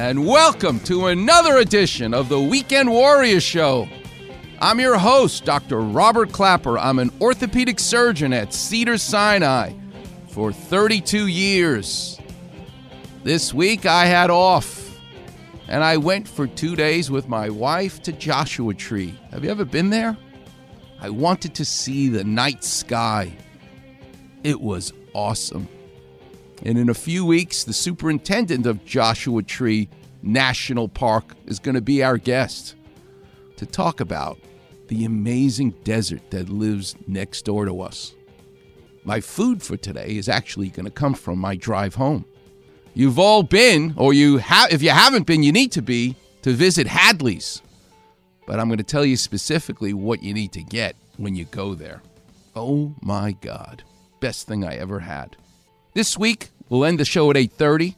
and welcome to another edition of the Weekend Warrior Show. I'm your host, Dr. Robert Klapper. I'm an orthopedic surgeon at Cedar Sinai for 32 years. This week I had off and I went for two days with my wife to Joshua Tree. Have you ever been there? I wanted to see the night sky. It was awesome. And in a few weeks, the superintendent of Joshua Tree National Park is going to be our guest to talk about the amazing desert that lives next door to us. My food for today is actually going to come from my drive home. You've all been, or you have, if you haven't been, you need to be to visit Hadley's. But I'm going to tell you specifically what you need to get when you go there. Oh my God, best thing I ever had. This week, we'll end the show at 8:30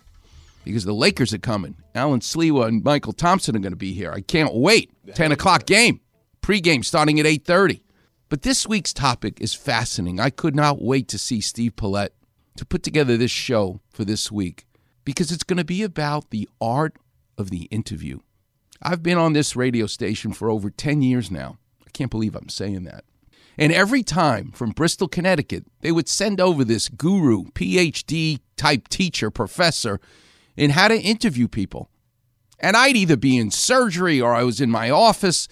because the Lakers are coming. Alan Sliwa and Mychal Thompson are going to be here. I can't wait. 10 o'clock game, pregame starting at 8:30. But this week's topic is fascinating. I could not wait to see Steve Paulette to put together this show for this week because it's going to be about the art of the interview. I've been on this radio station for over 10 years now. I can't believe I'm saying that. And every time from Bristol, Connecticut, they would send over this guru, PhD type teacher, professor in how to interview people. And I'd either be in surgery or I was in my office.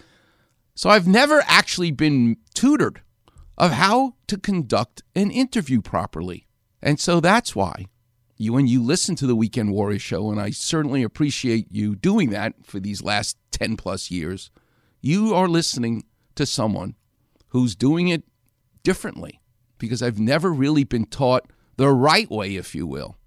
So I've never actually been tutored of how to conduct an interview properly. And so that's why you when you listen to the Weekend Warrior show and I certainly appreciate you doing that for these last 10 plus years, you are listening to someone who's doing it differently because I've never really been taught the right way, if you will.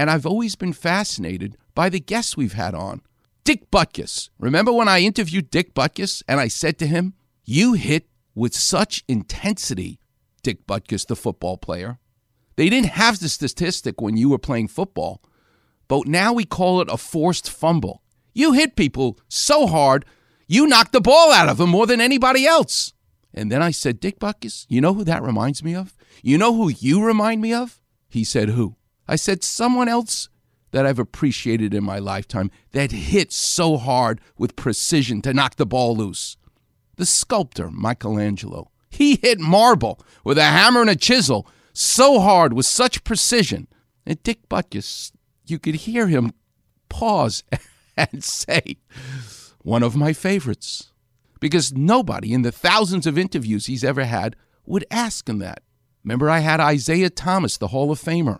And I've always been fascinated by the guests we've had on. Dick Butkus. Remember when I interviewed Dick Butkus and I said to him, You hit with such intensity, Dick Butkus, the football player. They didn't have the statistic when you were playing football, but now we call it a forced fumble. You hit people so hard, you knock the ball out of them more than anybody else. And then I said, Dick Butkus, you know who that reminds me of? You know who you remind me of? He said, Who? I said, Someone else that I've appreciated in my lifetime that hit so hard with precision to knock the ball loose. The sculptor, Michelangelo. He hit marble with a hammer and a chisel so hard with such precision. And Dick Butkus, you could hear him pause and say, one of my favorites. Because nobody in the thousands of interviews he's ever had would ask him that. Remember, I had Isiah Thomas, the Hall of Famer,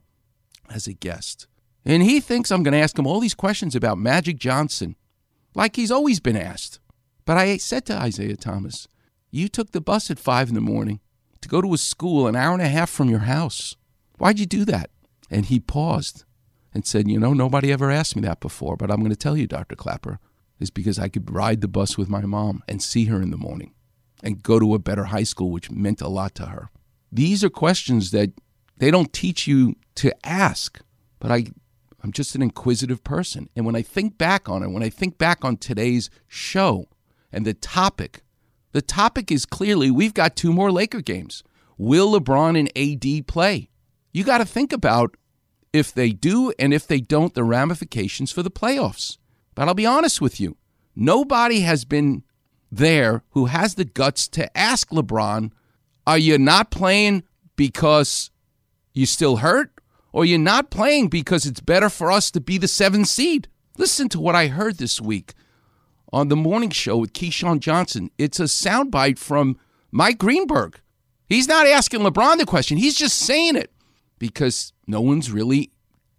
as a guest. And he thinks I'm going to ask him all these questions about Magic Johnson, like he's always been asked. But I said to Isiah Thomas, You took the bus at five in the morning to go to a school an hour and a half from your house. Why'd you do that? And he paused and said, You know, nobody ever asked me that before, but I'm going to tell you, Dr. Klapper, is because I could ride the bus with my mom and see her in the morning and go to a better high school, which meant a lot to her. These are questions that they don't teach you to ask, but I I'm just an inquisitive person. And when I think back on it, when I think back on today's show and the topic, the topic is clearly we've got two more Laker games. Will LeBron and AD play? You got to think about if they do and if they don't, the ramifications for the playoffs. But I'll be honest with you nobody has been there who has the guts to ask LeBron, Are you not playing because you still hurt? or you're not playing because it's better for us to be the seventh seed. Listen to what I heard this week on the morning show with Keyshawn Johnson. It's a soundbite from Mike Greenberg. He's not asking LeBron the question, he's just saying it because no one's really,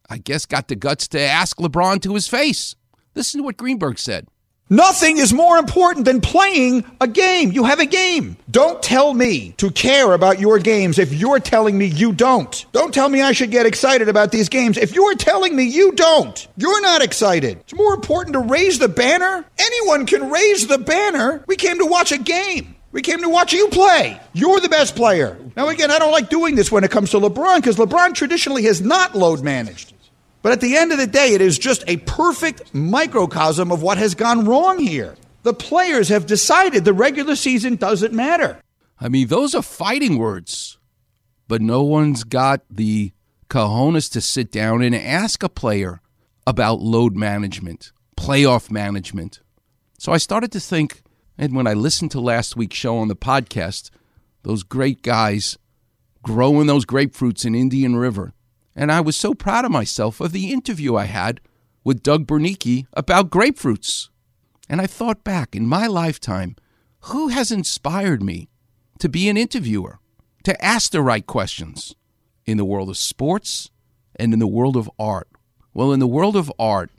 I guess, got the guts to ask LeBron to his face. Listen to what Greenberg said. Nothing is more important than playing a game. You have a game. Don't tell me to care about your games if you're telling me you don't. Don't tell me I should get excited about these games if you're telling me you don't. You're not excited. It's more important to raise the banner. Anyone can raise the banner. We came to watch a game. We came to watch you play. You're the best player. Now, again, I don't like doing this when it comes to LeBron because LeBron traditionally has not load managed. But at the end of the day, it is just a perfect microcosm of what has gone wrong here. The players have decided the regular season doesn't matter. I mean, those are fighting words, but no one's got the cojones to sit down and ask a player about load management, playoff management. So I started to think and when I listened to last week's show on the podcast, those great guys growing those grapefruits in Indian River, and I was so proud of myself of the interview I had with Doug Bernicki about grapefruits. And I thought back in my lifetime, who has inspired me to be an interviewer, to ask the right questions in the world of sports and in the world of art? Well, in the world of art,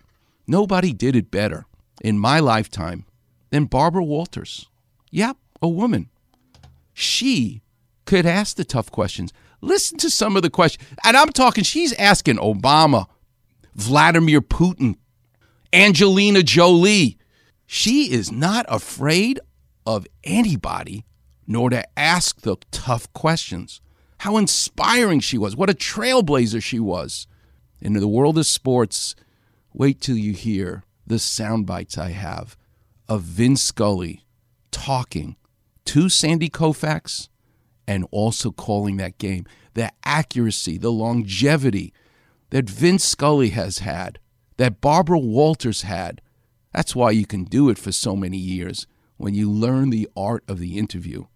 nobody did it better in my lifetime than Barbara Walters. Yep, a woman. She could ask the tough questions. Listen to some of the questions. And I'm talking, she's asking Obama, Vladimir Putin, Angelina Jolie. She is not afraid of anybody, nor to ask the tough questions. How inspiring she was. What a trailblazer she was. In the world of sports, wait till you hear the sound bites I have of Vin Scully talking to Sandy Koufax and also calling that game. The accuracy, the longevity that Vince Scully has had, that Barbara Walters had. That's why you can do it for so many years when you learn the art of the interview.